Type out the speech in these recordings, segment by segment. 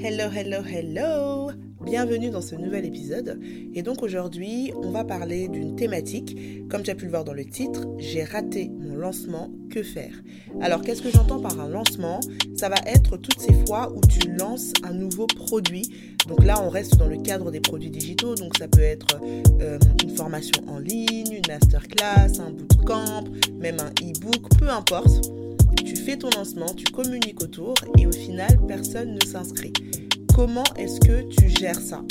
Hello, hello, hello Bienvenue dans ce nouvel épisode. Et donc aujourd'hui, on va parler d'une thématique. Comme tu as pu le voir dans le titre, j'ai raté mon lancement, que faire? Alors qu'est-ce que j'entends par un lancement? Ça va être toutes ces fois où tu lances un nouveau produit. Donc là, on reste dans le cadre des produits digitaux. Donc ça peut être euh, une formation en ligne, une masterclass, un bootcamp, même un e-book, peu importe tu fais ton lancement, tu communiques autour et au final, personne ne s'inscrit. Comment est-ce que tu gères ça?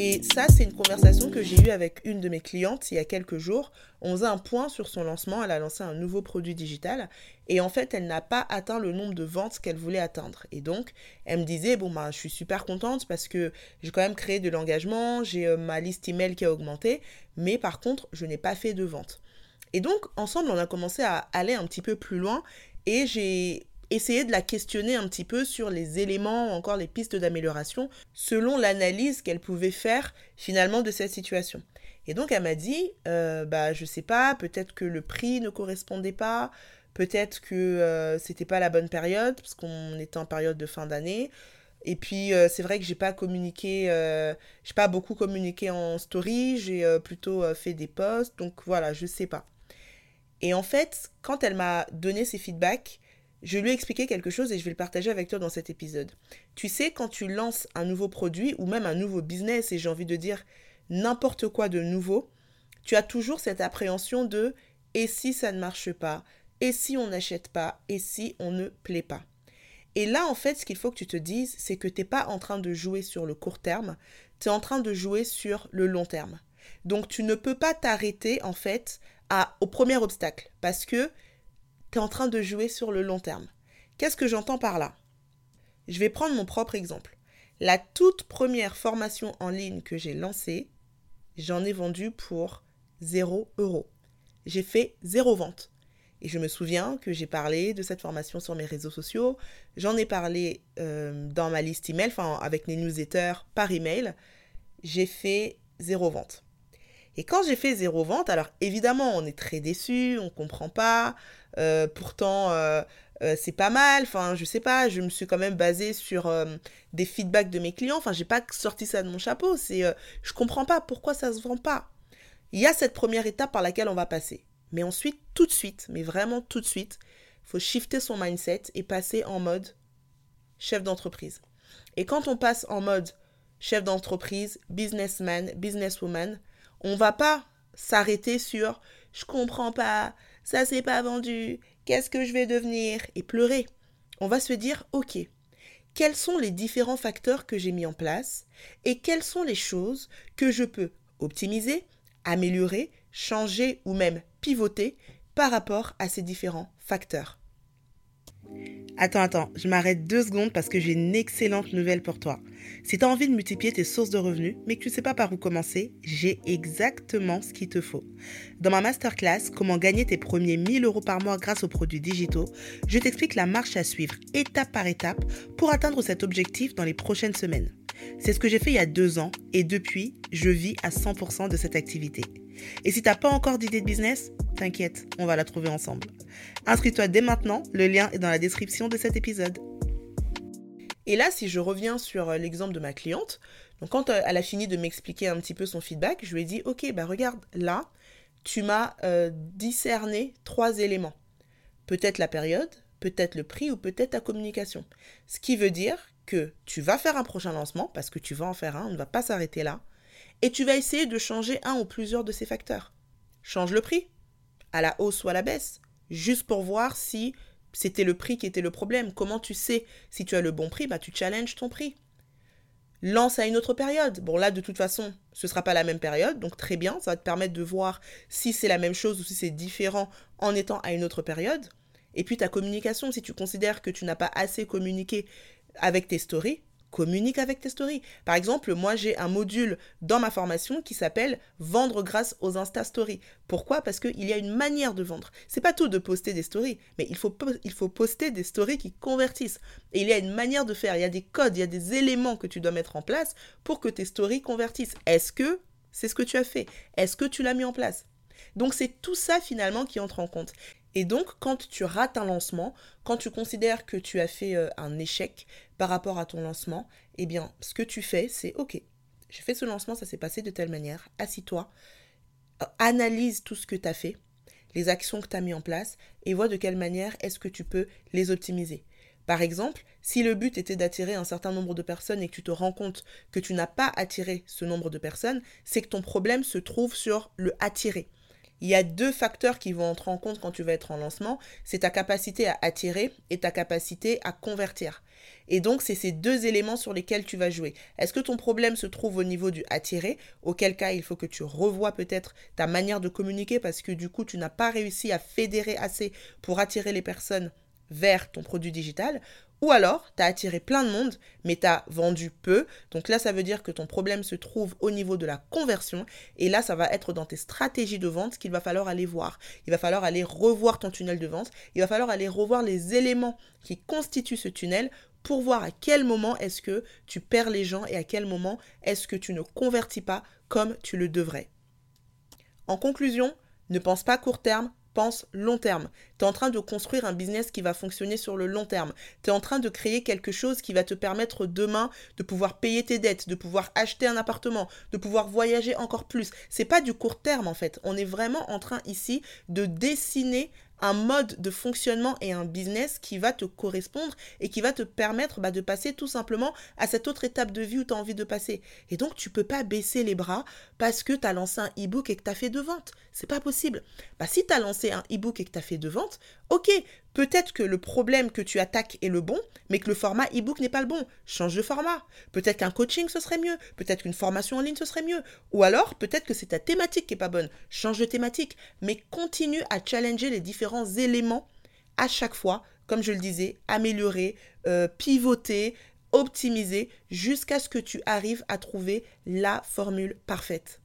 Et ça, c'est une conversation que j'ai eue avec une de mes clientes il y a quelques jours. On faisait un point sur son lancement. Elle a lancé un nouveau produit digital. Et en fait, elle n'a pas atteint le nombre de ventes qu'elle voulait atteindre. Et donc, elle me disait, bon, ben, je suis super contente parce que j'ai quand même créé de l'engagement. J'ai euh, ma liste email qui a augmenté. Mais par contre, je n'ai pas fait de vente. Et donc, ensemble, on a commencé à aller un petit peu plus loin et j'ai essayé de la questionner un petit peu sur les éléments, encore les pistes d'amélioration, selon l'analyse qu'elle pouvait faire finalement de cette situation. Et donc elle m'a dit, euh, bah je sais pas, peut-être que le prix ne correspondait pas, peut-être que euh, c'était pas la bonne période parce qu'on était en période de fin d'année. Et puis euh, c'est vrai que j'ai pas communiqué, euh, j'ai pas beaucoup communiqué en story, j'ai plutôt fait des posts, donc voilà, je sais pas. Et en fait, quand elle m'a donné ses feedbacks, je lui ai expliqué quelque chose et je vais le partager avec toi dans cet épisode. Tu sais, quand tu lances un nouveau produit ou même un nouveau business, et j'ai envie de dire n'importe quoi de nouveau, tu as toujours cette appréhension de et si ça ne marche pas, et si on n'achète pas, et si on ne plaît pas? Et là, en fait, ce qu'il faut que tu te dises, c'est que tu n'es pas en train de jouer sur le court terme, tu es en train de jouer sur le long terme. Donc, tu ne peux pas t'arrêter, en fait, au premier obstacle parce que tu es en train de jouer sur le long terme. Qu'est-ce que j'entends par là? Je vais prendre mon propre exemple. La toute première formation en ligne que j'ai lancée, j'en ai vendu pour 0 euros. J'ai fait zéro vente. Et je me souviens que j'ai parlé de cette formation sur mes réseaux sociaux. J'en ai parlé euh, dans ma liste email, enfin avec mes newsletters par email. J'ai fait zéro vente. Et quand j'ai fait zéro vente, alors évidemment, on est très déçu, on comprend pas. Euh, pourtant, euh, euh, c'est pas mal. Enfin, je sais pas, je me suis quand même basée sur des feedbacks de mes clients. Enfin, j'ai pas sorti ça de mon chapeau. C'est, je comprends pas pourquoi ça se vend pas. Il y a cette première étape par laquelle on va passer. Mais ensuite, tout de suite, mais vraiment tout de suite, il faut shifter son mindset et passer en mode chef d'entreprise. Et quand on passe en mode chef d'entreprise, businessman, businesswoman, on va pas s'arrêter sur je comprends pas, ça s'est pas vendu, qu'est-ce que je vais devenir? et pleurer. On va se dire OK. Quels sont les différents facteurs que j'ai mis en place et quelles sont les choses que je peux optimiser, améliorer, changer ou même pivoter par rapport à ces différents facteurs? Attends, attends, je m'arrête deux secondes parce que j'ai une excellente nouvelle pour toi. Si tu envie de multiplier tes sources de revenus, mais que tu ne sais pas par où commencer, j'ai exactement ce qu'il te faut. Dans ma masterclass, comment gagner tes premiers 1000 euros par mois grâce aux produits digitaux, je t'explique la marche à suivre étape par étape pour atteindre cet objectif dans les prochaines semaines. C'est ce que j'ai fait il y a deux ans et depuis, je vis à 100% de cette activité. Et si tu n'as pas encore d'idée de business, t'inquiète, on va la trouver ensemble. Inscris-toi dès maintenant, le lien est dans la description de cet épisode. Et là, si je reviens sur euh, l'exemple de ma cliente, quand euh, elle a fini de m'expliquer un petit peu son feedback, je lui ai dit, ok, bah regarde, là, tu m'as euh, discerné trois éléments. Peut-être la période, peut-être le prix ou peut-être ta communication. Ce qui veut dire que tu vas faire un prochain lancement, parce que tu vas en faire un, on ne va pas s'arrêter là, et tu vas essayer de changer un ou plusieurs de ces facteurs. Change le prix, à la hausse ou à la baisse, juste pour voir si c'était le prix qui était le problème. Comment tu sais si tu as le bon prix Bah tu challenges ton prix. Lance à une autre période. Bon là de toute façon, ce ne sera pas la même période, donc très bien, ça va te permettre de voir si c'est la même chose ou si c'est différent en étant à une autre période. Et puis ta communication, si tu considères que tu n'as pas assez communiqué avec tes stories, communique avec tes stories. Par exemple, moi j'ai un module dans ma formation qui s'appelle Vendre grâce aux Insta Stories. Pourquoi? Parce qu'il y a une manière de vendre. C'est pas tout de poster des stories, mais il il faut poster des stories qui convertissent. Et il y a une manière de faire, il y a des codes, il y a des éléments que tu dois mettre en place pour que tes stories convertissent. Est-ce que c'est ce que tu as fait? Est-ce que tu l'as mis en place? Donc c'est tout ça finalement qui entre en compte. Et donc, quand tu rates un lancement, quand tu considères que tu as fait euh, un échec par rapport à ton lancement, eh bien, ce que tu fais, c'est OK, j'ai fait ce lancement, ça s'est passé de telle manière, assis-toi, euh, analyse tout ce que tu as fait, les actions que tu as mis en place, et vois de quelle manière est-ce que tu peux les optimiser. Par exemple, si le but était d'attirer un certain nombre de personnes et que tu te rends compte que tu n'as pas attiré ce nombre de personnes, c'est que ton problème se trouve sur le attirer. Il y a deux facteurs qui vont entrer en compte quand tu vas être en lancement, c'est ta capacité à attirer et ta capacité à convertir. Et donc, c'est ces deux éléments sur lesquels tu vas jouer. Est-ce que ton problème se trouve au niveau du attirer? Auquel cas, il faut que tu revoies peut-être ta manière de communiquer parce que du coup, tu n'as pas réussi à fédérer assez pour attirer les personnes vers ton produit digital, ou alors tu as attiré plein de monde, mais tu as vendu peu. Donc là, ça veut dire que ton problème se trouve au niveau de la conversion. Et là, ça va être dans tes stratégies de vente qu'il va falloir aller voir. Il va falloir aller revoir ton tunnel de vente. Il va falloir aller revoir les éléments qui constituent ce tunnel pour voir à quel moment est-ce que tu perds les gens et à quel moment est-ce que tu ne convertis pas comme tu le devrais. En conclusion, ne pense pas court terme, long terme. Tu es en train de construire un business qui va fonctionner sur le long terme. Tu es en train de créer quelque chose qui va te permettre demain de pouvoir payer tes dettes, de pouvoir acheter un appartement, de pouvoir voyager encore plus. C'est pas du court terme en fait. On est vraiment en train ici de dessiner un mode de fonctionnement et un business qui va te correspondre et qui va te permettre bah, de passer tout simplement à cette autre étape de vie où tu as envie de passer. Et donc, tu peux pas baisser les bras parce que tu as lancé un e-book et que tu as fait de ventes. C'est pas possible. Bah, si tu as lancé un e-book et que tu as fait de ventes, ok, Peut-être que le problème que tu attaques est le bon, mais que le format e-book n'est pas le bon. Change de format. Peut-être qu'un coaching ce serait mieux. Peut-être qu'une formation en ligne ce serait mieux. Ou alors, peut-être que c'est ta thématique qui n'est pas bonne. Change de thématique. Mais continue à challenger les différents éléments à chaque fois. Comme je le disais, améliorer, euh, pivoter, optimiser jusqu'à ce que tu arrives à trouver la formule parfaite.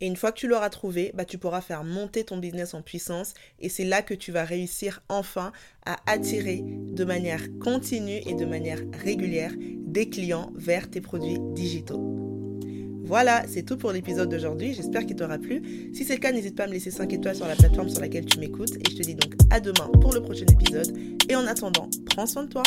Et une fois que tu l'auras trouvé, bah, tu pourras faire monter ton business en puissance et c'est là que tu vas réussir enfin à attirer de manière continue et de manière régulière des clients vers tes produits digitaux. Voilà, c'est tout pour l'épisode d'aujourd'hui. J'espère qu'il t'aura plu. Si c'est le cas, n'hésite pas à me laisser 5 étoiles sur la plateforme sur laquelle tu m'écoutes. Et je te dis donc à demain pour le prochain épisode. Et en attendant, prends soin de toi.